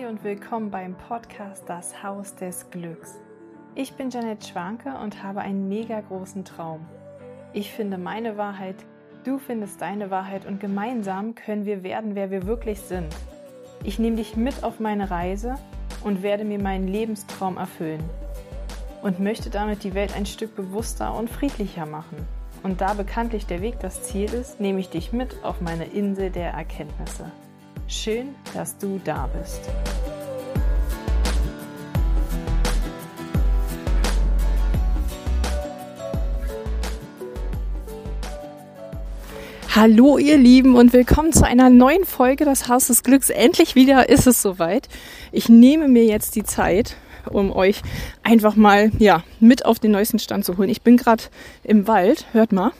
Hi und willkommen beim Podcast Das Haus des Glücks. Ich bin Janet Schwanke und habe einen mega großen Traum. Ich finde meine Wahrheit, du findest deine Wahrheit und gemeinsam können wir werden, wer wir wirklich sind. Ich nehme dich mit auf meine Reise und werde mir meinen Lebenstraum erfüllen und möchte damit die Welt ein Stück bewusster und friedlicher machen. Und da bekanntlich der Weg das Ziel ist, nehme ich dich mit auf meine Insel der Erkenntnisse. Schön, dass du da bist. Hallo ihr Lieben und willkommen zu einer neuen Folge des Haus des Glücks. Endlich wieder ist es soweit. Ich nehme mir jetzt die Zeit, um euch einfach mal ja, mit auf den neuesten Stand zu holen. Ich bin gerade im Wald, hört mal.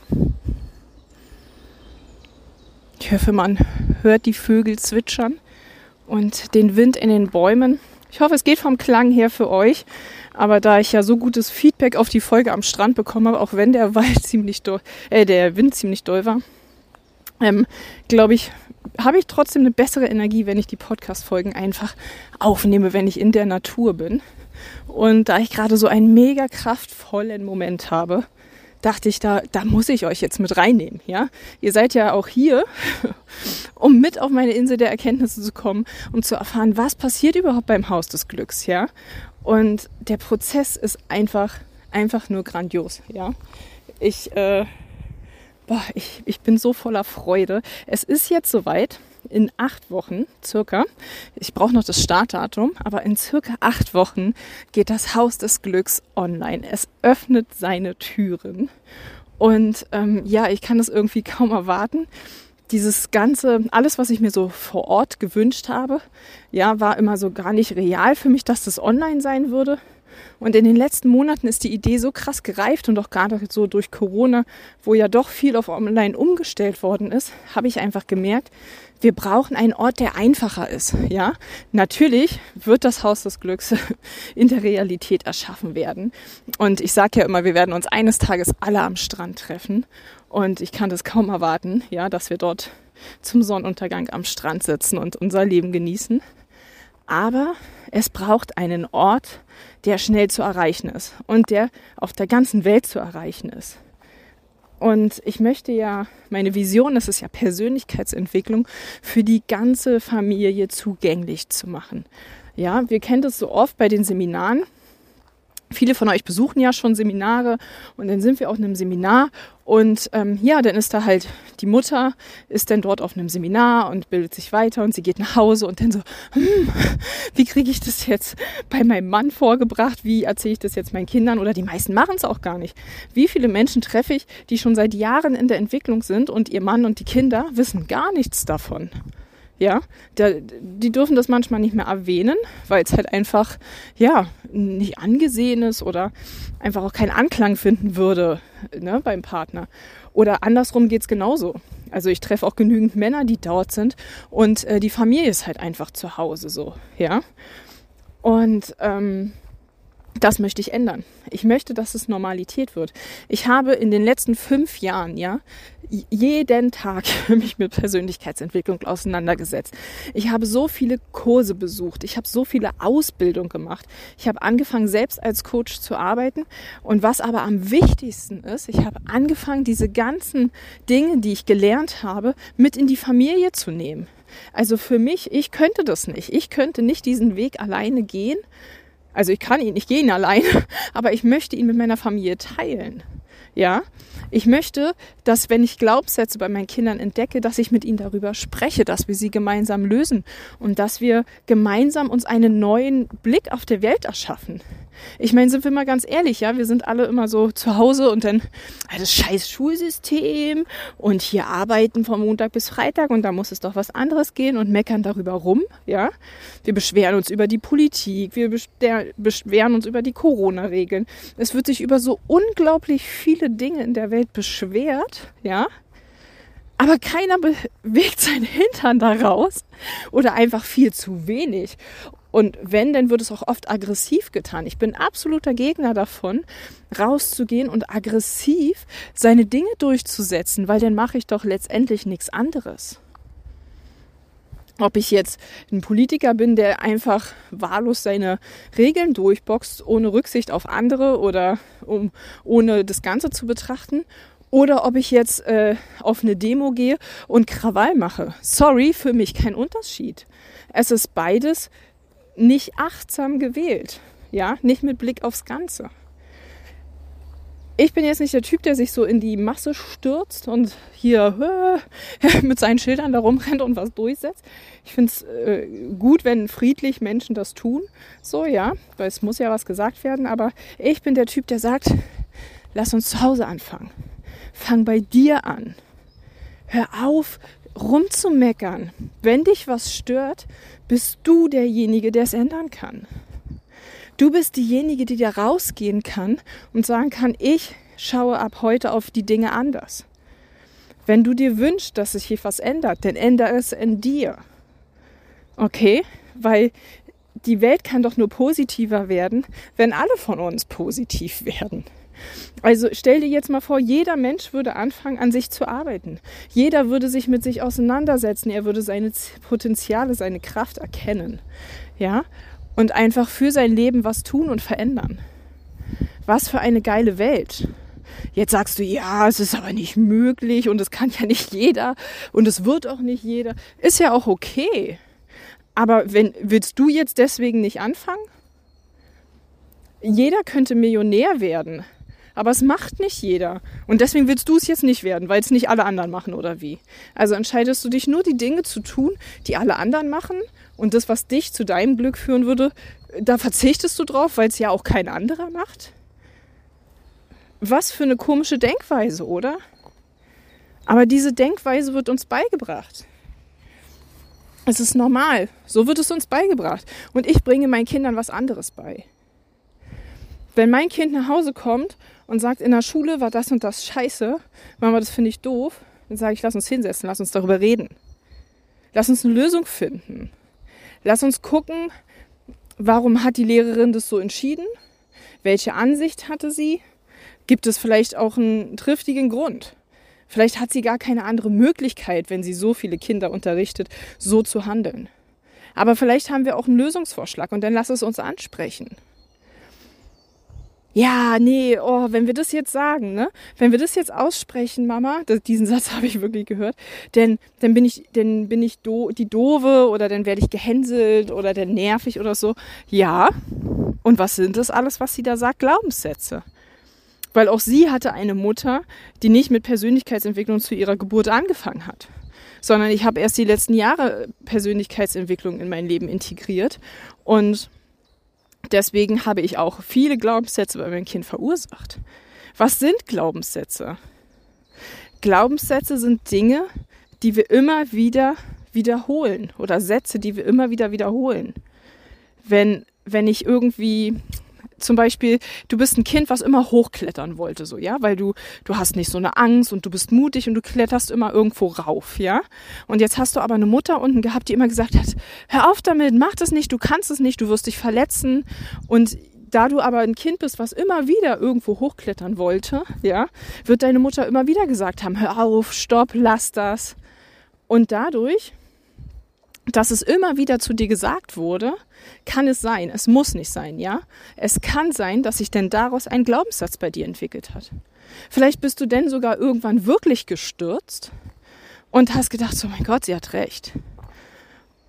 Ich hoffe, man hört die Vögel zwitschern und den Wind in den Bäumen. Ich hoffe, es geht vom Klang her für euch. Aber da ich ja so gutes Feedback auf die Folge am Strand bekommen habe, auch wenn der Wald ziemlich doll, äh, der Wind ziemlich doll war, ähm, glaube ich, habe ich trotzdem eine bessere Energie, wenn ich die Podcast-Folgen einfach aufnehme, wenn ich in der Natur bin. Und da ich gerade so einen mega kraftvollen Moment habe, dachte ich, da, da muss ich euch jetzt mit reinnehmen, ja. Ihr seid ja auch hier, um mit auf meine Insel der Erkenntnisse zu kommen, um zu erfahren, was passiert überhaupt beim Haus des Glücks, ja. Und der Prozess ist einfach, einfach nur grandios, ja. Ich, äh, boah, ich, ich bin so voller Freude. Es ist jetzt soweit in acht Wochen circa, ich brauche noch das Startdatum, aber in circa acht Wochen geht das Haus des Glücks online. Es öffnet seine Türen. Und ähm, ja, ich kann es irgendwie kaum erwarten. Dieses ganze, alles, was ich mir so vor Ort gewünscht habe, ja, war immer so gar nicht real für mich, dass das online sein würde. Und in den letzten Monaten ist die Idee so krass gereift und auch gerade so durch Corona, wo ja doch viel auf Online umgestellt worden ist, habe ich einfach gemerkt, wir brauchen einen Ort, der einfacher ist. Ja, natürlich wird das Haus des Glücks in der Realität erschaffen werden. Und ich sage ja immer, wir werden uns eines Tages alle am Strand treffen. Und ich kann das kaum erwarten, ja, dass wir dort zum Sonnenuntergang am Strand sitzen und unser Leben genießen. Aber es braucht einen Ort, der schnell zu erreichen ist und der auf der ganzen Welt zu erreichen ist. Und ich möchte ja, meine Vision ist es ja, Persönlichkeitsentwicklung für die ganze Familie zugänglich zu machen. Ja, wir kennen das so oft bei den Seminaren, Viele von euch besuchen ja schon Seminare und dann sind wir auf einem Seminar und ähm, ja, dann ist da halt die Mutter ist dann dort auf einem Seminar und bildet sich weiter und sie geht nach Hause und dann so, hm, wie kriege ich das jetzt bei meinem Mann vorgebracht? Wie erzähle ich das jetzt meinen Kindern? Oder die meisten machen es auch gar nicht. Wie viele Menschen treffe ich, die schon seit Jahren in der Entwicklung sind und ihr Mann und die Kinder wissen gar nichts davon? Ja, der, die dürfen das manchmal nicht mehr erwähnen, weil es halt einfach, ja, nicht angesehen ist oder einfach auch keinen Anklang finden würde ne, beim Partner. Oder andersrum geht's genauso. Also ich treffe auch genügend Männer, die dort sind und äh, die Familie ist halt einfach zu Hause so, ja. Und ähm, das möchte ich ändern. Ich möchte, dass es Normalität wird. Ich habe in den letzten fünf Jahren, ja, jeden Tag mich mit Persönlichkeitsentwicklung auseinandergesetzt. Ich habe so viele Kurse besucht. Ich habe so viele Ausbildungen gemacht. Ich habe angefangen, selbst als Coach zu arbeiten. Und was aber am wichtigsten ist, ich habe angefangen, diese ganzen Dinge, die ich gelernt habe, mit in die Familie zu nehmen. Also für mich, ich könnte das nicht. Ich könnte nicht diesen Weg alleine gehen also ich kann ihn, ich gehe ihn allein, aber ich möchte ihn mit meiner Familie teilen. Ja, ich möchte, dass wenn ich Glaubenssätze bei meinen Kindern entdecke, dass ich mit ihnen darüber spreche, dass wir sie gemeinsam lösen und dass wir gemeinsam uns einen neuen Blick auf der Welt erschaffen. Ich meine, sind wir mal ganz ehrlich, ja, wir sind alle immer so zu Hause und dann das scheiß Schulsystem und hier arbeiten von Montag bis Freitag und da muss es doch was anderes gehen und meckern darüber rum, ja. Wir beschweren uns über die Politik, wir beschweren uns über die Corona-Regeln. Es wird sich über so unglaublich viele Dinge in der Welt beschwert, ja. Aber keiner bewegt seinen Hintern daraus oder einfach viel zu wenig. Und wenn, dann wird es auch oft aggressiv getan. Ich bin absoluter Gegner davon, rauszugehen und aggressiv seine Dinge durchzusetzen, weil dann mache ich doch letztendlich nichts anderes. ob ich jetzt ein Politiker bin, der einfach wahllos seine Regeln durchboxt, ohne Rücksicht auf andere oder um, ohne das Ganze zu betrachten, oder ob ich jetzt äh, auf eine Demo gehe und Krawall mache. Sorry, für mich kein Unterschied. Es ist beides nicht achtsam gewählt, ja, nicht mit Blick aufs Ganze ich bin jetzt nicht der Typ, der sich so in die Masse stürzt und hier äh, mit seinen Schildern da rumrennt und was durchsetzt. Ich finde es äh, gut, wenn friedlich Menschen das tun. So, ja, weil es muss ja was gesagt werden. Aber ich bin der Typ, der sagt, lass uns zu Hause anfangen. Fang bei dir an. Hör auf, rumzumeckern. Wenn dich was stört, bist du derjenige, der es ändern kann. Du bist diejenige, die da rausgehen kann und sagen kann, ich schaue ab heute auf die Dinge anders. Wenn du dir wünschst, dass sich hier was ändert, dann ändere es in dir. Okay? Weil die Welt kann doch nur positiver werden, wenn alle von uns positiv werden. Also stell dir jetzt mal vor, jeder Mensch würde anfangen, an sich zu arbeiten. Jeder würde sich mit sich auseinandersetzen. Er würde seine Potenziale, seine Kraft erkennen. Ja? und einfach für sein Leben was tun und verändern. Was für eine geile Welt. Jetzt sagst du, ja, es ist aber nicht möglich und es kann ja nicht jeder und es wird auch nicht jeder. Ist ja auch okay. Aber wenn, willst du jetzt deswegen nicht anfangen? Jeder könnte Millionär werden, aber es macht nicht jeder. Und deswegen willst du es jetzt nicht werden, weil es nicht alle anderen machen oder wie. Also entscheidest du dich nur, die Dinge zu tun, die alle anderen machen und das, was dich zu deinem Glück führen würde, da verzichtest du drauf, weil es ja auch kein anderer macht? Was für eine komische Denkweise, oder? Aber diese Denkweise wird uns beigebracht. Es ist normal. So wird es uns beigebracht. Und ich bringe meinen Kindern was anderes bei. Wenn mein Kind nach Hause kommt und sagt, in der Schule war das und das scheiße, Mama, das finde ich doof, dann sage ich, lass uns hinsetzen, lass uns darüber reden. Lass uns eine Lösung finden. Lass uns gucken, warum hat die Lehrerin das so entschieden? Welche Ansicht hatte sie? Gibt es vielleicht auch einen triftigen Grund? Vielleicht hat sie gar keine andere Möglichkeit, wenn sie so viele Kinder unterrichtet, so zu handeln. Aber vielleicht haben wir auch einen Lösungsvorschlag und dann lass es uns ansprechen ja, nee, oh, wenn wir das jetzt sagen, ne? Wenn wir das jetzt aussprechen, Mama, das, diesen Satz habe ich wirklich gehört, denn dann bin ich, dann bin ich do, die doofe oder dann werde ich gehänselt oder dann nervig oder so. Ja. Und was sind das alles, was sie da sagt? Glaubenssätze. Weil auch sie hatte eine Mutter, die nicht mit Persönlichkeitsentwicklung zu ihrer Geburt angefangen hat, sondern ich habe erst die letzten Jahre Persönlichkeitsentwicklung in mein Leben integriert und Deswegen habe ich auch viele Glaubenssätze bei meinem Kind verursacht. Was sind Glaubenssätze? Glaubenssätze sind Dinge, die wir immer wieder wiederholen oder Sätze, die wir immer wieder wiederholen. Wenn, wenn ich irgendwie zum Beispiel, du bist ein Kind, was immer hochklettern wollte, so, ja, weil du, du hast nicht so eine Angst und du bist mutig und du kletterst immer irgendwo rauf, ja. Und jetzt hast du aber eine Mutter unten gehabt, die immer gesagt hat, hör auf damit, mach das nicht, du kannst es nicht, du wirst dich verletzen. Und da du aber ein Kind bist, was immer wieder irgendwo hochklettern wollte, ja, wird deine Mutter immer wieder gesagt haben, hör auf, stopp, lass das. Und dadurch dass es immer wieder zu dir gesagt wurde, kann es sein, es muss nicht sein, ja? Es kann sein, dass sich denn daraus ein Glaubenssatz bei dir entwickelt hat. Vielleicht bist du denn sogar irgendwann wirklich gestürzt und hast gedacht, so mein Gott, sie hat recht.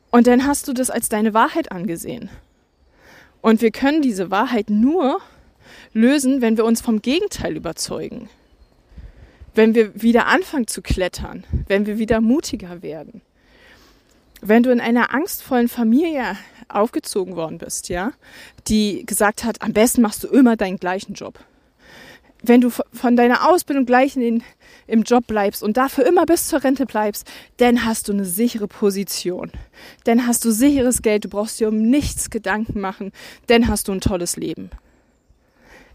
Und dann hast du das als deine Wahrheit angesehen. Und wir können diese Wahrheit nur lösen, wenn wir uns vom Gegenteil überzeugen. Wenn wir wieder anfangen zu klettern, wenn wir wieder mutiger werden wenn du in einer angstvollen Familie aufgezogen worden bist, ja, die gesagt hat, am besten machst du immer deinen gleichen Job. Wenn du von deiner Ausbildung gleich in den, im Job bleibst und dafür immer bis zur Rente bleibst, dann hast du eine sichere Position. Dann hast du sicheres Geld, du brauchst dir um nichts Gedanken machen, dann hast du ein tolles Leben.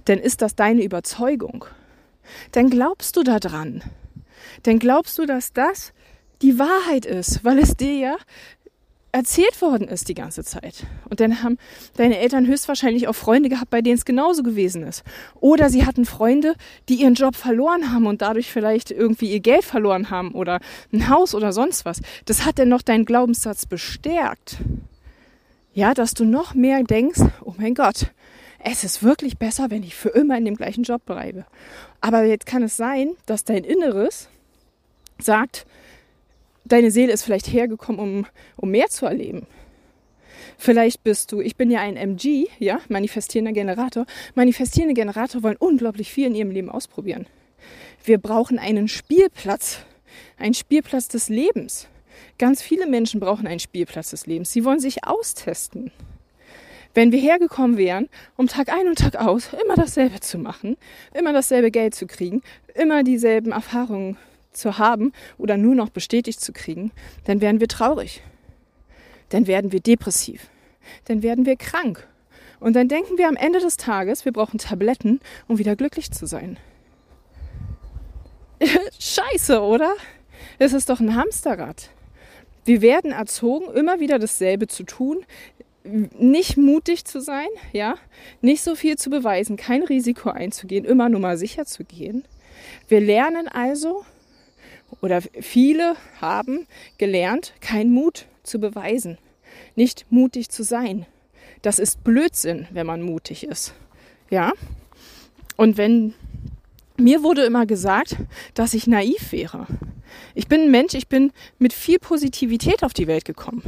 Dann ist das deine Überzeugung. Dann glaubst du daran. Dann glaubst du, dass das die Wahrheit ist, weil es dir ja erzählt worden ist die ganze Zeit. Und dann haben deine Eltern höchstwahrscheinlich auch Freunde gehabt, bei denen es genauso gewesen ist. Oder sie hatten Freunde, die ihren Job verloren haben und dadurch vielleicht irgendwie ihr Geld verloren haben oder ein Haus oder sonst was. Das hat denn noch deinen Glaubenssatz bestärkt. Ja, dass du noch mehr denkst, oh mein Gott, es ist wirklich besser, wenn ich für immer in dem gleichen Job bleibe. Aber jetzt kann es sein, dass dein Inneres sagt, deine Seele ist vielleicht hergekommen, um, um mehr zu erleben. Vielleicht bist du, ich bin ja ein MG, ja, manifestierender Generator. Manifestierende Generator wollen unglaublich viel in ihrem Leben ausprobieren. Wir brauchen einen Spielplatz, einen Spielplatz des Lebens. Ganz viele Menschen brauchen einen Spielplatz des Lebens. Sie wollen sich austesten. Wenn wir hergekommen wären, um Tag ein und Tag aus immer dasselbe zu machen, immer dasselbe Geld zu kriegen, immer dieselben Erfahrungen zu haben oder nur noch bestätigt zu kriegen, dann werden wir traurig. Dann werden wir depressiv. Dann werden wir krank. Und dann denken wir am Ende des Tages, wir brauchen Tabletten, um wieder glücklich zu sein. Scheiße, oder? Es ist doch ein Hamsterrad. Wir werden erzogen, immer wieder dasselbe zu tun, nicht mutig zu sein, ja, nicht so viel zu beweisen, kein Risiko einzugehen, immer nur mal sicher zu gehen. Wir lernen also, oder viele haben gelernt, keinen Mut zu beweisen, nicht mutig zu sein. Das ist Blödsinn, wenn man mutig ist. Ja? Und wenn mir wurde immer gesagt, dass ich naiv wäre. Ich bin ein Mensch, ich bin mit viel Positivität auf die Welt gekommen.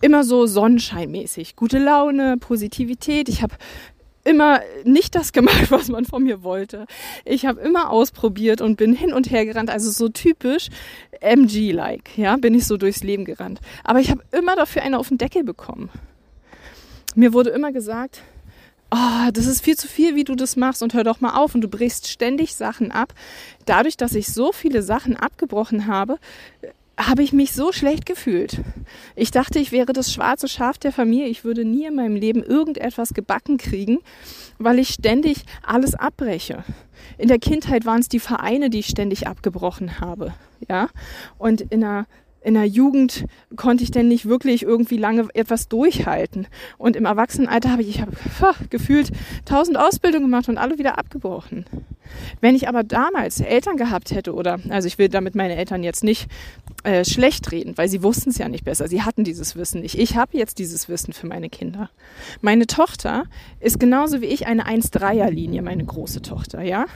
Immer so sonnenscheinmäßig, gute Laune, Positivität. Ich habe immer nicht das gemacht, was man von mir wollte. Ich habe immer ausprobiert und bin hin und her gerannt, also so typisch MG-like, ja, bin ich so durchs Leben gerannt. Aber ich habe immer dafür eine auf den Deckel bekommen. Mir wurde immer gesagt, oh, das ist viel zu viel, wie du das machst und hör doch mal auf und du brichst ständig Sachen ab. Dadurch, dass ich so viele Sachen abgebrochen habe, habe ich mich so schlecht gefühlt. Ich dachte, ich wäre das schwarze Schaf der Familie. Ich würde nie in meinem Leben irgendetwas gebacken kriegen, weil ich ständig alles abbreche. In der Kindheit waren es die Vereine, die ich ständig abgebrochen habe. Ja, und in der in der Jugend konnte ich denn nicht wirklich irgendwie lange etwas durchhalten. Und im Erwachsenenalter habe ich, ich habe gefühlt tausend Ausbildungen gemacht und alle wieder abgebrochen. Wenn ich aber damals Eltern gehabt hätte oder, also ich will damit meine Eltern jetzt nicht äh, schlecht reden, weil sie wussten es ja nicht besser. Sie hatten dieses Wissen nicht. Ich habe jetzt dieses Wissen für meine Kinder. Meine Tochter ist genauso wie ich eine 1-3er-Linie, meine große Tochter, ja.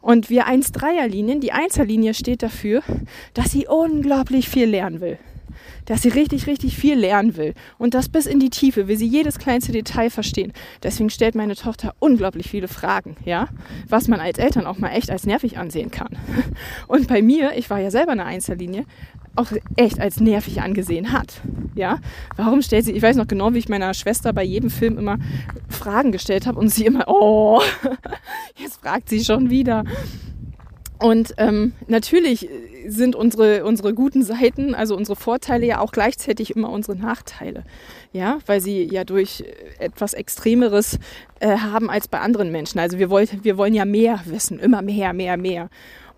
Und wir 1-3er-Linien, die 1er-Linie steht dafür, dass sie unglaublich viel lernen will dass sie richtig, richtig viel lernen will. Und das bis in die Tiefe, will sie jedes kleinste Detail verstehen. Deswegen stellt meine Tochter unglaublich viele Fragen, ja, was man als Eltern auch mal echt als nervig ansehen kann. Und bei mir, ich war ja selber eine Einzellinie, auch echt als nervig angesehen hat. Ja, warum stellt sie, ich weiß noch genau, wie ich meiner Schwester bei jedem Film immer Fragen gestellt habe und sie immer, oh, jetzt fragt sie schon wieder. Und ähm, natürlich sind unsere, unsere guten Seiten, also unsere Vorteile ja auch gleichzeitig immer unsere Nachteile. Ja, weil sie ja durch etwas Extremeres äh, haben als bei anderen Menschen. Also wir, wollt, wir wollen ja mehr wissen, immer mehr, mehr, mehr.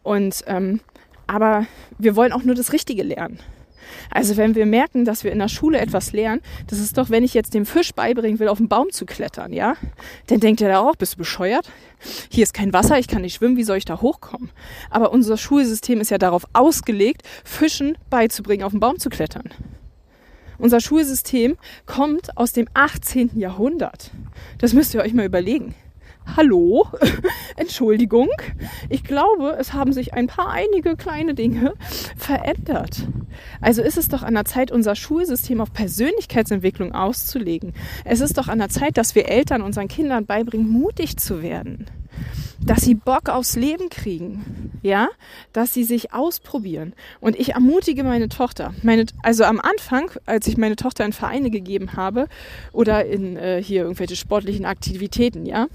Und ähm, aber wir wollen auch nur das Richtige lernen. Also wenn wir merken, dass wir in der Schule etwas lernen, das ist doch, wenn ich jetzt dem Fisch beibringen will, auf den Baum zu klettern, ja? Dann denkt er da auch, bist du bescheuert? Hier ist kein Wasser, ich kann nicht schwimmen, wie soll ich da hochkommen? Aber unser Schulsystem ist ja darauf ausgelegt, Fischen beizubringen, auf den Baum zu klettern. Unser Schulsystem kommt aus dem 18. Jahrhundert. Das müsst ihr euch mal überlegen. Hallo, Entschuldigung. Ich glaube, es haben sich ein paar einige kleine Dinge verändert. Also ist es doch an der Zeit, unser Schulsystem auf Persönlichkeitsentwicklung auszulegen. Es ist doch an der Zeit, dass wir Eltern unseren Kindern beibringen, mutig zu werden. Dass sie Bock aufs Leben kriegen. Ja, dass sie sich ausprobieren. Und ich ermutige meine Tochter. Meine, also am Anfang, als ich meine Tochter in Vereine gegeben habe oder in äh, hier irgendwelche sportlichen Aktivitäten, ja,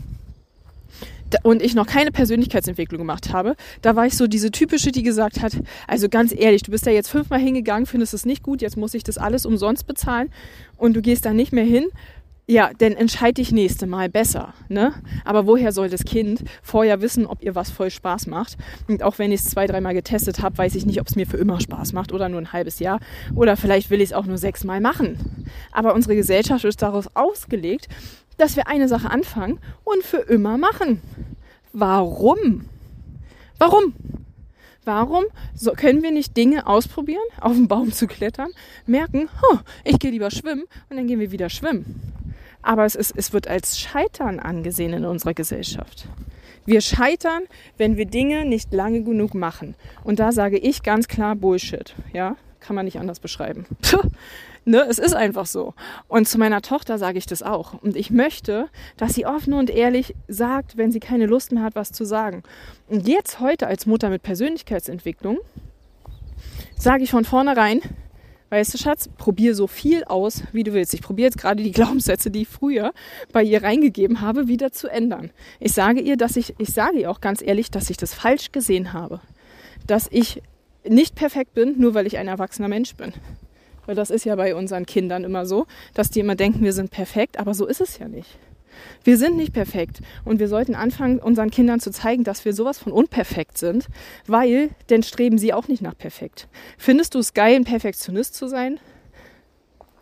und ich noch keine Persönlichkeitsentwicklung gemacht habe, da war ich so diese typische, die gesagt hat, also ganz ehrlich, du bist da jetzt fünfmal hingegangen, findest es nicht gut, jetzt muss ich das alles umsonst bezahlen und du gehst da nicht mehr hin. Ja, denn entscheid dich nächste Mal besser, ne? Aber woher soll das Kind vorher wissen, ob ihr was voll Spaß macht? Und auch wenn ich es zwei, dreimal getestet habe, weiß ich nicht, ob es mir für immer Spaß macht oder nur ein halbes Jahr. Oder vielleicht will ich es auch nur sechsmal machen. Aber unsere Gesellschaft ist daraus ausgelegt, dass wir eine Sache anfangen und für immer machen. Warum? Warum? Warum so, können wir nicht Dinge ausprobieren, auf den Baum zu klettern, merken, huh, ich gehe lieber schwimmen und dann gehen wir wieder schwimmen? Aber es, ist, es wird als Scheitern angesehen in unserer Gesellschaft. Wir scheitern, wenn wir Dinge nicht lange genug machen. Und da sage ich ganz klar Bullshit. Ja, kann man nicht anders beschreiben. ne, es ist einfach so. Und zu meiner Tochter sage ich das auch. Und ich möchte, dass sie offen und ehrlich sagt, wenn sie keine Lust mehr hat, was zu sagen. Und jetzt heute als Mutter mit Persönlichkeitsentwicklung sage ich von vornherein, Weißt du, Schatz, probier so viel aus, wie du willst. Ich probiere jetzt gerade die Glaubenssätze, die ich früher bei ihr reingegeben habe, wieder zu ändern. Ich sage ihr, dass ich, ich sage ihr auch ganz ehrlich, dass ich das falsch gesehen habe. Dass ich nicht perfekt bin, nur weil ich ein erwachsener Mensch bin. Weil das ist ja bei unseren Kindern immer so, dass die immer denken, wir sind perfekt, aber so ist es ja nicht. Wir sind nicht perfekt und wir sollten anfangen, unseren Kindern zu zeigen, dass wir sowas von unperfekt sind, weil denn streben sie auch nicht nach perfekt. Findest du es geil, ein Perfektionist zu sein?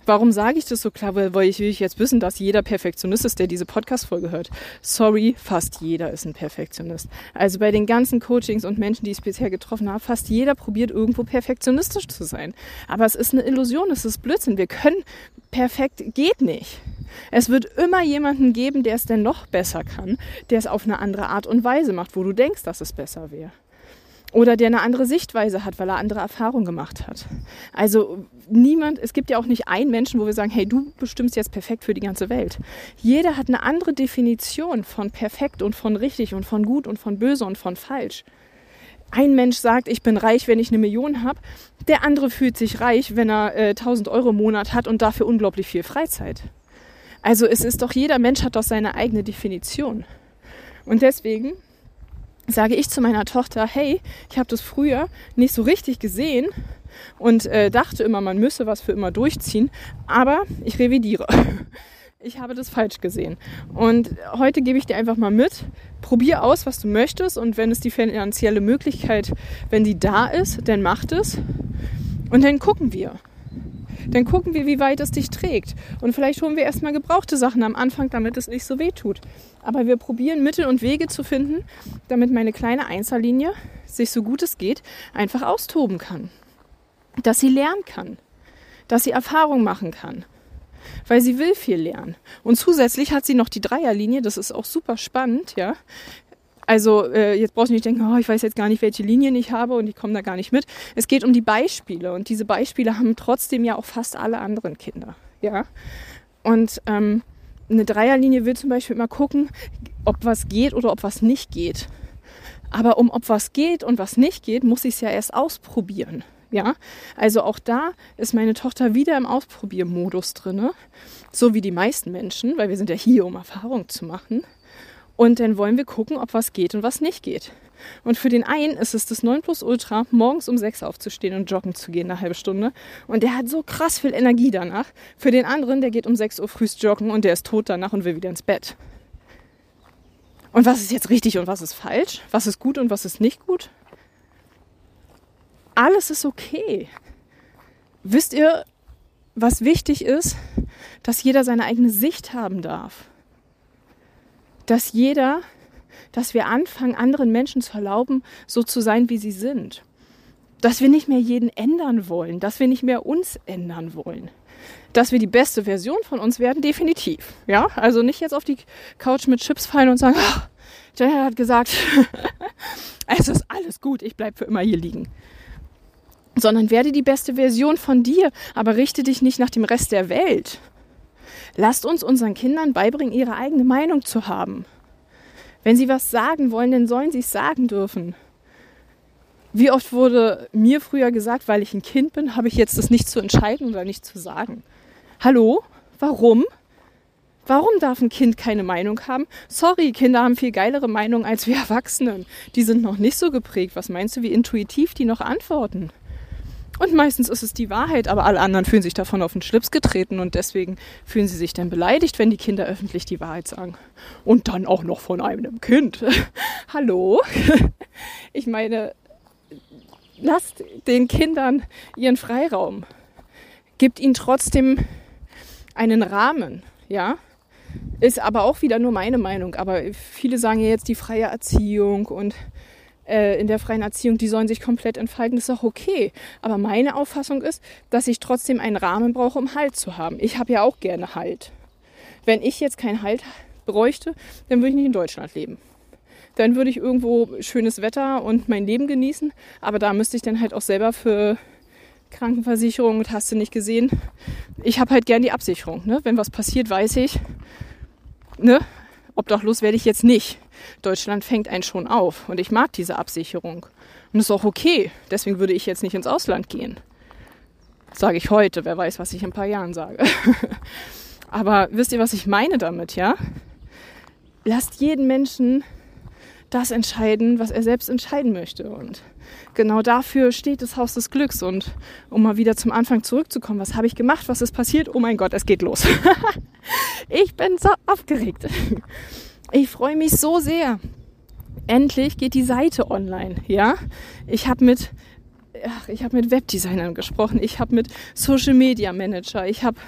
Warum sage ich das so klar? Weil ich will jetzt wissen, dass jeder Perfektionist ist, der diese Podcast-Folge hört. Sorry, fast jeder ist ein Perfektionist. Also bei den ganzen Coachings und Menschen, die ich bisher getroffen habe, fast jeder probiert irgendwo perfektionistisch zu sein. Aber es ist eine Illusion, es ist Blödsinn. Wir können perfekt, geht nicht. Es wird immer jemanden geben, der es denn noch besser kann, der es auf eine andere Art und Weise macht, wo du denkst, dass es besser wäre. Oder der eine andere Sichtweise hat, weil er andere Erfahrungen gemacht hat. Also niemand, es gibt ja auch nicht einen Menschen, wo wir sagen, hey, du bestimmst jetzt perfekt für die ganze Welt. Jeder hat eine andere Definition von perfekt und von richtig und von gut und von böse und von falsch. Ein Mensch sagt, ich bin reich, wenn ich eine Million habe. Der andere fühlt sich reich, wenn er äh, 1000 Euro im Monat hat und dafür unglaublich viel Freizeit. Also es ist doch, jeder Mensch hat doch seine eigene Definition. Und deswegen sage ich zu meiner Tochter, hey, ich habe das früher nicht so richtig gesehen und äh, dachte immer, man müsse was für immer durchziehen, aber ich revidiere. Ich habe das falsch gesehen. Und heute gebe ich dir einfach mal mit, probier aus, was du möchtest und wenn es die finanzielle Möglichkeit, wenn die da ist, dann mach es und dann gucken wir dann gucken wir, wie weit es dich trägt. Und vielleicht holen wir erstmal gebrauchte Sachen am Anfang, damit es nicht so weh tut. Aber wir probieren Mittel und Wege zu finden, damit meine kleine Einzellinie sich so gut es geht einfach austoben kann. Dass sie lernen kann. Dass sie Erfahrung machen kann. Weil sie will viel lernen. Und zusätzlich hat sie noch die Dreierlinie, das ist auch super spannend, ja. Also äh, jetzt brauchst du nicht denken, oh, ich weiß jetzt gar nicht, welche Linien ich habe und ich komme da gar nicht mit. Es geht um die Beispiele und diese Beispiele haben trotzdem ja auch fast alle anderen Kinder. Ja. Und ähm, eine Dreierlinie will zum Beispiel immer gucken, ob was geht oder ob was nicht geht. Aber um ob was geht und was nicht geht, muss ich es ja erst ausprobieren. Ja, also auch da ist meine Tochter wieder im Ausprobiermodus drin, so wie die meisten Menschen, weil wir sind ja hier, um Erfahrung zu machen. Und dann wollen wir gucken, ob was geht und was nicht geht. Und für den einen ist es das 9 Plus Ultra, morgens um 6 aufzustehen und joggen zu gehen, eine halbe Stunde. Und der hat so krass viel Energie danach. Für den anderen, der geht um 6 Uhr frühst joggen und der ist tot danach und will wieder ins Bett. Und was ist jetzt richtig und was ist falsch? Was ist gut und was ist nicht gut? Alles ist okay. Wisst ihr, was wichtig ist? Dass jeder seine eigene Sicht haben darf dass jeder, dass wir anfangen, anderen Menschen zu erlauben, so zu sein, wie sie sind. Dass wir nicht mehr jeden ändern wollen, dass wir nicht mehr uns ändern wollen. Dass wir die beste Version von uns werden, definitiv. Ja, also nicht jetzt auf die Couch mit Chips fallen und sagen, oh, hat gesagt, es ist alles gut, ich bleibe für immer hier liegen sondern werde die beste Version von dir, aber richte dich nicht nach dem Rest der Welt. Lasst uns unseren Kindern beibringen, ihre eigene Meinung zu haben. Wenn sie was sagen wollen, dann sollen sie es sagen dürfen. Wie oft wurde mir früher gesagt, weil ich ein Kind bin, habe ich jetzt das nicht zu entscheiden oder nicht zu sagen? Hallo? Warum? Warum darf ein Kind keine Meinung haben? Sorry, Kinder haben viel geilere Meinungen als wir Erwachsenen. Die sind noch nicht so geprägt. Was meinst du, wie intuitiv die noch antworten? Und meistens ist es die Wahrheit, aber alle anderen fühlen sich davon auf den Schlips getreten und deswegen fühlen sie sich dann beleidigt, wenn die Kinder öffentlich die Wahrheit sagen. Und dann auch noch von einem Kind. Hallo? ich meine, lasst den Kindern ihren Freiraum. Gibt ihnen trotzdem einen Rahmen, ja? Ist aber auch wieder nur meine Meinung. Aber viele sagen ja jetzt die freie Erziehung und äh, in der freien Erziehung, die sollen sich komplett entfalten, das ist auch okay. Aber meine Auffassung ist, dass ich trotzdem einen Rahmen brauche, um Halt zu haben. Ich habe ja auch gerne Halt. Wenn ich jetzt keinen Halt bräuchte, dann würde ich nicht in Deutschland leben. Dann würde ich irgendwo schönes Wetter und mein Leben genießen. Aber da müsste ich dann halt auch selber für Krankenversicherung und hast du nicht gesehen. Ich habe halt gern die Absicherung. Ne? Wenn was passiert, weiß ich, ne? obdachlos werde ich jetzt nicht. Deutschland fängt einen schon auf und ich mag diese Absicherung. Und ist auch okay. Deswegen würde ich jetzt nicht ins Ausland gehen. Sage ich heute, wer weiß, was ich in ein paar Jahren sage. Aber wisst ihr, was ich meine damit, ja? Lasst jeden Menschen das entscheiden, was er selbst entscheiden möchte. Und genau dafür steht das Haus des Glücks. Und um mal wieder zum Anfang zurückzukommen, was habe ich gemacht? Was ist passiert? Oh mein Gott, es geht los. ich bin so aufgeregt. Ich freue mich so sehr. Endlich geht die Seite online, ja? Ich habe mit ach, ich habe mit Webdesignern gesprochen, ich habe mit Social Media Manager, ich habe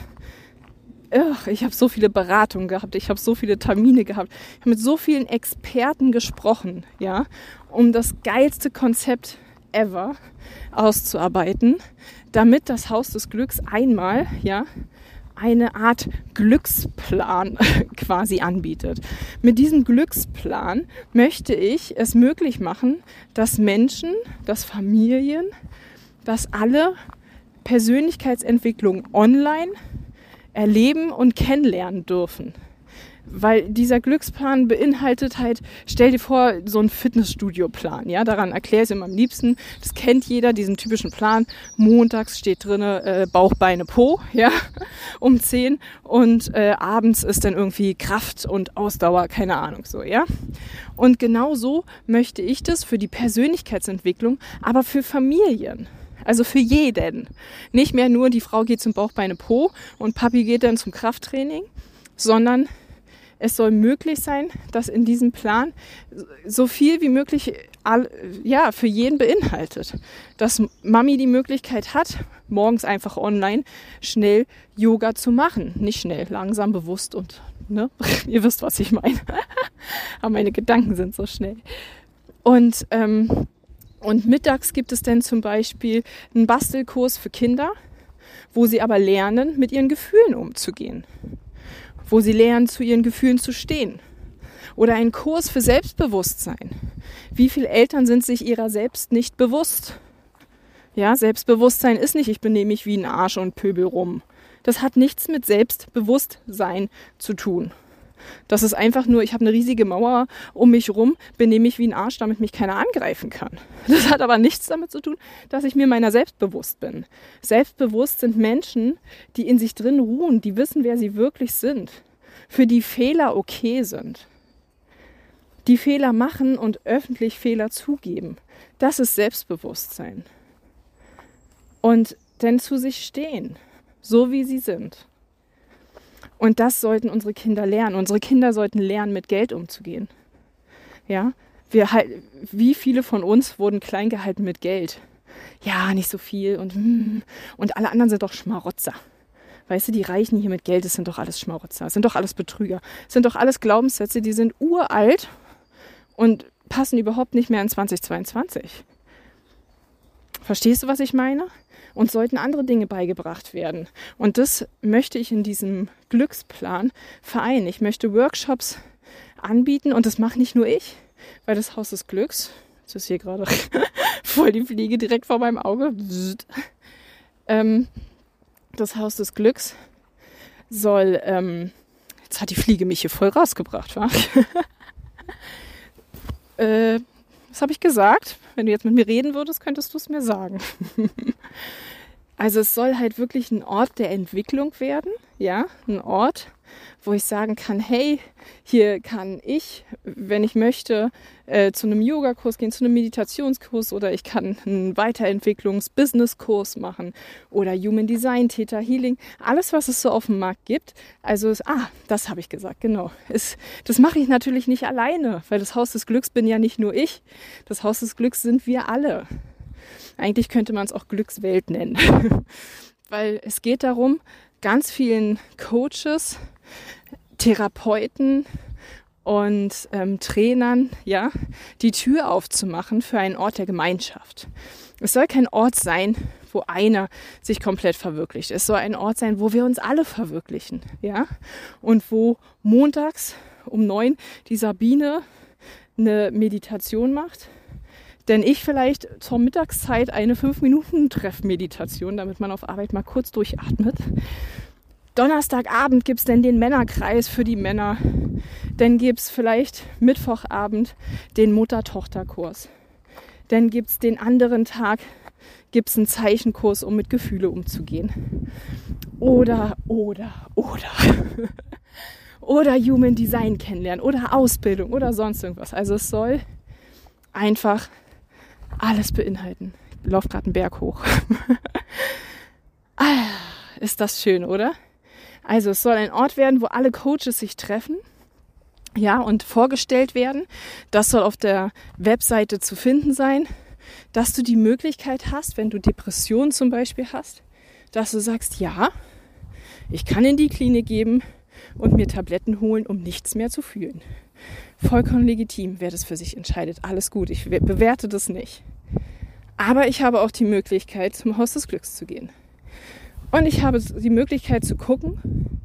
ich habe so viele Beratungen gehabt, ich habe so viele Termine gehabt, ich habe mit so vielen Experten gesprochen, ja, um das geilste Konzept ever auszuarbeiten, damit das Haus des Glücks einmal, ja, eine Art Glücksplan quasi anbietet. Mit diesem Glücksplan möchte ich es möglich machen, dass Menschen, dass Familien, dass alle Persönlichkeitsentwicklung online erleben und kennenlernen dürfen weil dieser Glücksplan beinhaltet halt, stell dir vor, so ein Fitnessstudio-Plan, ja, daran erkläre ich es immer am liebsten. Das kennt jeder, diesen typischen Plan. Montags steht drin äh, Bauch, Beine, Po, ja, um 10 und äh, abends ist dann irgendwie Kraft und Ausdauer, keine Ahnung, so, ja. Und genau so möchte ich das für die Persönlichkeitsentwicklung, aber für Familien. Also für jeden. Nicht mehr nur die Frau geht zum Bauch, Beine, Po und Papi geht dann zum Krafttraining, sondern es soll möglich sein, dass in diesem Plan so viel wie möglich ja, für jeden beinhaltet. Dass Mami die Möglichkeit hat, morgens einfach online schnell Yoga zu machen. Nicht schnell, langsam, bewusst und, ne? Ihr wisst, was ich meine. Aber meine Gedanken sind so schnell. Und, ähm, und mittags gibt es dann zum Beispiel einen Bastelkurs für Kinder, wo sie aber lernen, mit ihren Gefühlen umzugehen wo sie lernen, zu ihren Gefühlen zu stehen. Oder ein Kurs für Selbstbewusstsein. Wie viele Eltern sind sich ihrer selbst nicht bewusst? Ja, Selbstbewusstsein ist nicht, ich benehme mich wie ein Arsch und pöbel rum. Das hat nichts mit Selbstbewusstsein zu tun. Das ist einfach nur, ich habe eine riesige Mauer um mich rum, benehme mich wie ein Arsch, damit mich keiner angreifen kann. Das hat aber nichts damit zu tun, dass ich mir meiner selbst bewusst bin. Selbstbewusst sind Menschen, die in sich drin ruhen, die wissen, wer sie wirklich sind, für die Fehler okay sind. Die Fehler machen und öffentlich Fehler zugeben. Das ist Selbstbewusstsein. Und denn zu sich stehen, so wie sie sind. Und das sollten unsere Kinder lernen. Unsere Kinder sollten lernen, mit Geld umzugehen. Ja, wir halt, wie viele von uns wurden klein gehalten mit Geld? Ja, nicht so viel und hm, und alle anderen sind doch Schmarotzer. Weißt du, die Reichen hier mit Geld, das sind doch alles Schmarotzer, das sind doch alles Betrüger, das sind doch alles Glaubenssätze, die sind uralt und passen überhaupt nicht mehr in 2022. Verstehst du, was ich meine? Und sollten andere Dinge beigebracht werden. Und das möchte ich in diesem Glücksplan vereinen. Ich möchte Workshops anbieten und das mache nicht nur ich, weil das Haus des Glücks, das ist hier gerade voll die Fliege direkt vor meinem Auge, ähm, das Haus des Glücks soll, ähm, jetzt hat die Fliege mich hier voll rausgebracht, wa? äh, was habe ich gesagt? Wenn du jetzt mit mir reden würdest, könntest du es mir sagen. Also es soll halt wirklich ein Ort der Entwicklung werden, ja, ein Ort, wo ich sagen kann, hey, hier kann ich, wenn ich möchte, äh, zu einem Yogakurs gehen, zu einem Meditationskurs oder ich kann einen Weiterentwicklungs-Business-Kurs machen oder Human Design, Theta Healing, alles, was es so auf dem Markt gibt. Also, ist, ah, das habe ich gesagt, genau. Ist, das mache ich natürlich nicht alleine, weil das Haus des Glücks bin ja nicht nur ich. Das Haus des Glücks sind wir alle. Eigentlich könnte man es auch Glückswelt nennen. weil es geht darum, ganz vielen Coaches, Therapeuten und ähm, Trainern, ja, die Tür aufzumachen für einen Ort der Gemeinschaft. Es soll kein Ort sein, wo einer sich komplett verwirklicht. Es soll ein Ort sein, wo wir uns alle verwirklichen, ja, und wo montags um neun die Sabine eine Meditation macht, denn ich vielleicht zur Mittagszeit eine fünf Minuten Treffmeditation, damit man auf Arbeit mal kurz durchatmet Donnerstagabend gibt es dann den Männerkreis für die Männer. Dann gibt es vielleicht Mittwochabend den Mutter-Tochter-Kurs. Dann gibt es den anderen Tag gibt's einen Zeichenkurs, um mit Gefühle umzugehen. Oder, oder, oder. oder Human Design kennenlernen oder Ausbildung oder sonst irgendwas. Also es soll einfach alles beinhalten. Ich laufe gerade einen Berg hoch. ah, ist das schön, oder? Also es soll ein Ort werden, wo alle Coaches sich treffen. Ja, und vorgestellt werden. Das soll auf der Webseite zu finden sein, dass du die Möglichkeit hast, wenn du Depressionen zum Beispiel hast, dass du sagst, ja, ich kann in die Klinik geben und mir Tabletten holen, um nichts mehr zu fühlen. Vollkommen legitim, wer das für sich entscheidet. Alles gut, ich bewerte das nicht. Aber ich habe auch die Möglichkeit, zum Haus des Glücks zu gehen. Und ich habe die Möglichkeit zu gucken,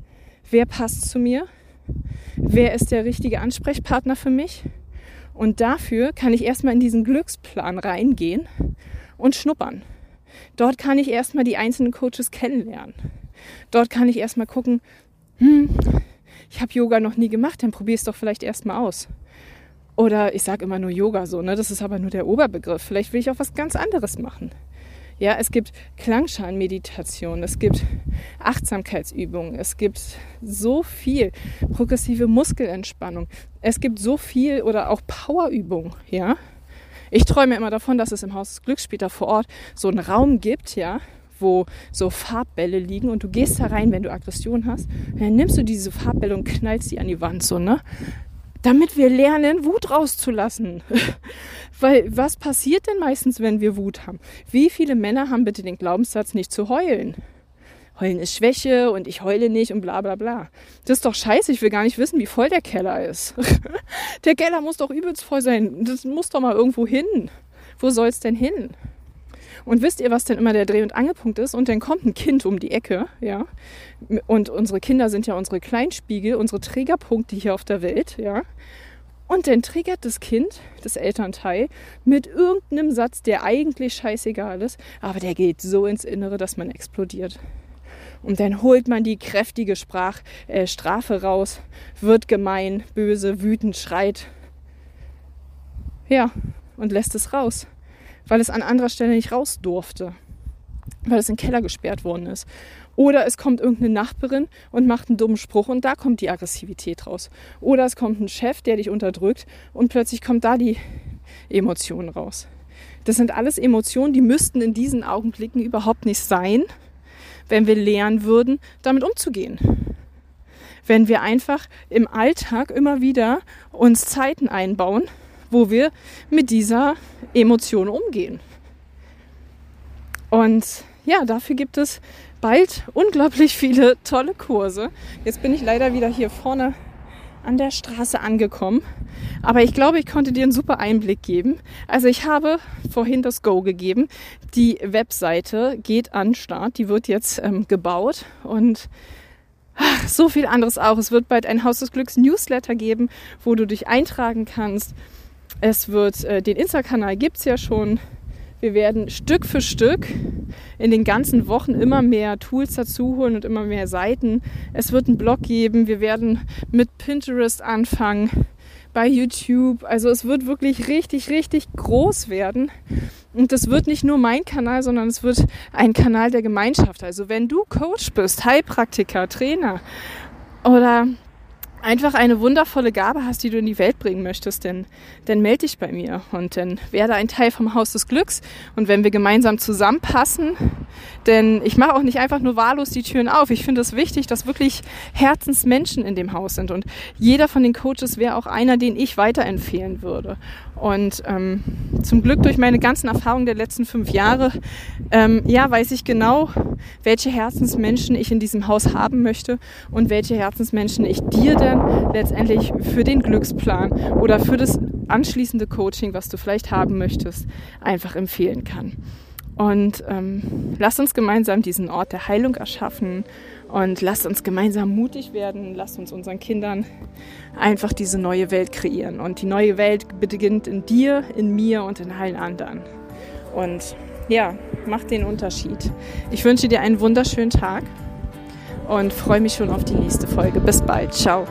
wer passt zu mir, wer ist der richtige Ansprechpartner für mich. Und dafür kann ich erstmal in diesen Glücksplan reingehen und schnuppern. Dort kann ich erstmal die einzelnen Coaches kennenlernen. Dort kann ich erstmal gucken, hm, ich habe Yoga noch nie gemacht, dann probier es doch vielleicht erstmal aus. Oder ich sage immer nur Yoga so, ne? Das ist aber nur der Oberbegriff. Vielleicht will ich auch was ganz anderes machen. Ja, es gibt Klangschalenmeditation, es gibt Achtsamkeitsübungen, es gibt so viel progressive Muskelentspannung, es gibt so viel oder auch Powerübungen, ja. Ich träume immer davon, dass es im Haus des Glücksspäter vor Ort so einen Raum gibt, ja, wo so Farbbälle liegen und du gehst da rein, wenn du Aggression hast, dann nimmst du diese Farbbälle und knallst sie an die Wand so, ne? damit wir lernen, Wut rauszulassen. Weil was passiert denn meistens, wenn wir Wut haben? Wie viele Männer haben bitte den Glaubenssatz, nicht zu heulen? Heulen ist Schwäche und ich heule nicht und bla bla bla. Das ist doch scheiße, ich will gar nicht wissen, wie voll der Keller ist. der Keller muss doch übelst voll sein. Das muss doch mal irgendwo hin. Wo soll es denn hin? Und wisst ihr, was denn immer der Dreh- und Angelpunkt ist? Und dann kommt ein Kind um die Ecke, ja. Und unsere Kinder sind ja unsere Kleinspiegel, unsere Trägerpunkte hier auf der Welt, ja. Und dann triggert das Kind, das Elternteil, mit irgendeinem Satz, der eigentlich scheißegal ist, aber der geht so ins Innere, dass man explodiert. Und dann holt man die kräftige Sprach, äh, Strafe raus, wird gemein, böse, wütend, schreit. Ja, und lässt es raus weil es an anderer Stelle nicht raus durfte, weil es in den Keller gesperrt worden ist. Oder es kommt irgendeine Nachbarin und macht einen dummen Spruch und da kommt die Aggressivität raus. Oder es kommt ein Chef, der dich unterdrückt und plötzlich kommt da die Emotion raus. Das sind alles Emotionen, die müssten in diesen Augenblicken überhaupt nicht sein, wenn wir lernen würden, damit umzugehen. Wenn wir einfach im Alltag immer wieder uns Zeiten einbauen, wo wir mit dieser Emotion umgehen. Und ja, dafür gibt es bald unglaublich viele tolle Kurse. Jetzt bin ich leider wieder hier vorne an der Straße angekommen. Aber ich glaube, ich konnte dir einen super Einblick geben. Also ich habe vorhin das Go gegeben. Die Webseite geht an Start. Die wird jetzt ähm, gebaut und ach, so viel anderes auch. Es wird bald ein Haus des Glücks Newsletter geben, wo du dich eintragen kannst. Es wird, äh, den Insta-Kanal gibt es ja schon. Wir werden Stück für Stück in den ganzen Wochen immer mehr Tools dazu holen und immer mehr Seiten. Es wird einen Blog geben. Wir werden mit Pinterest anfangen, bei YouTube. Also es wird wirklich richtig, richtig groß werden. Und das wird nicht nur mein Kanal, sondern es wird ein Kanal der Gemeinschaft. Also wenn du Coach bist, Heilpraktiker, Trainer oder einfach eine wundervolle Gabe hast, die du in die Welt bringen möchtest, dann, dann melde dich bei mir und dann werde ein Teil vom Haus des Glücks. Und wenn wir gemeinsam zusammenpassen, denn ich mache auch nicht einfach nur wahllos die Türen auf. Ich finde es wichtig, dass wirklich Herzensmenschen in dem Haus sind. Und jeder von den Coaches wäre auch einer, den ich weiterempfehlen würde. Und ähm, zum Glück durch meine ganzen Erfahrungen der letzten fünf Jahre, ähm, ja, weiß ich genau, welche Herzensmenschen ich in diesem Haus haben möchte und welche Herzensmenschen ich dir denn letztendlich für den Glücksplan oder für das anschließende Coaching, was du vielleicht haben möchtest, einfach empfehlen kann. Und ähm, lasst uns gemeinsam diesen Ort der Heilung erschaffen und lasst uns gemeinsam mutig werden. Lasst uns unseren Kindern einfach diese neue Welt kreieren. Und die neue Welt beginnt in dir, in mir und in allen anderen. Und ja, macht den Unterschied. Ich wünsche dir einen wunderschönen Tag und freue mich schon auf die nächste Folge. Bis bald. Ciao.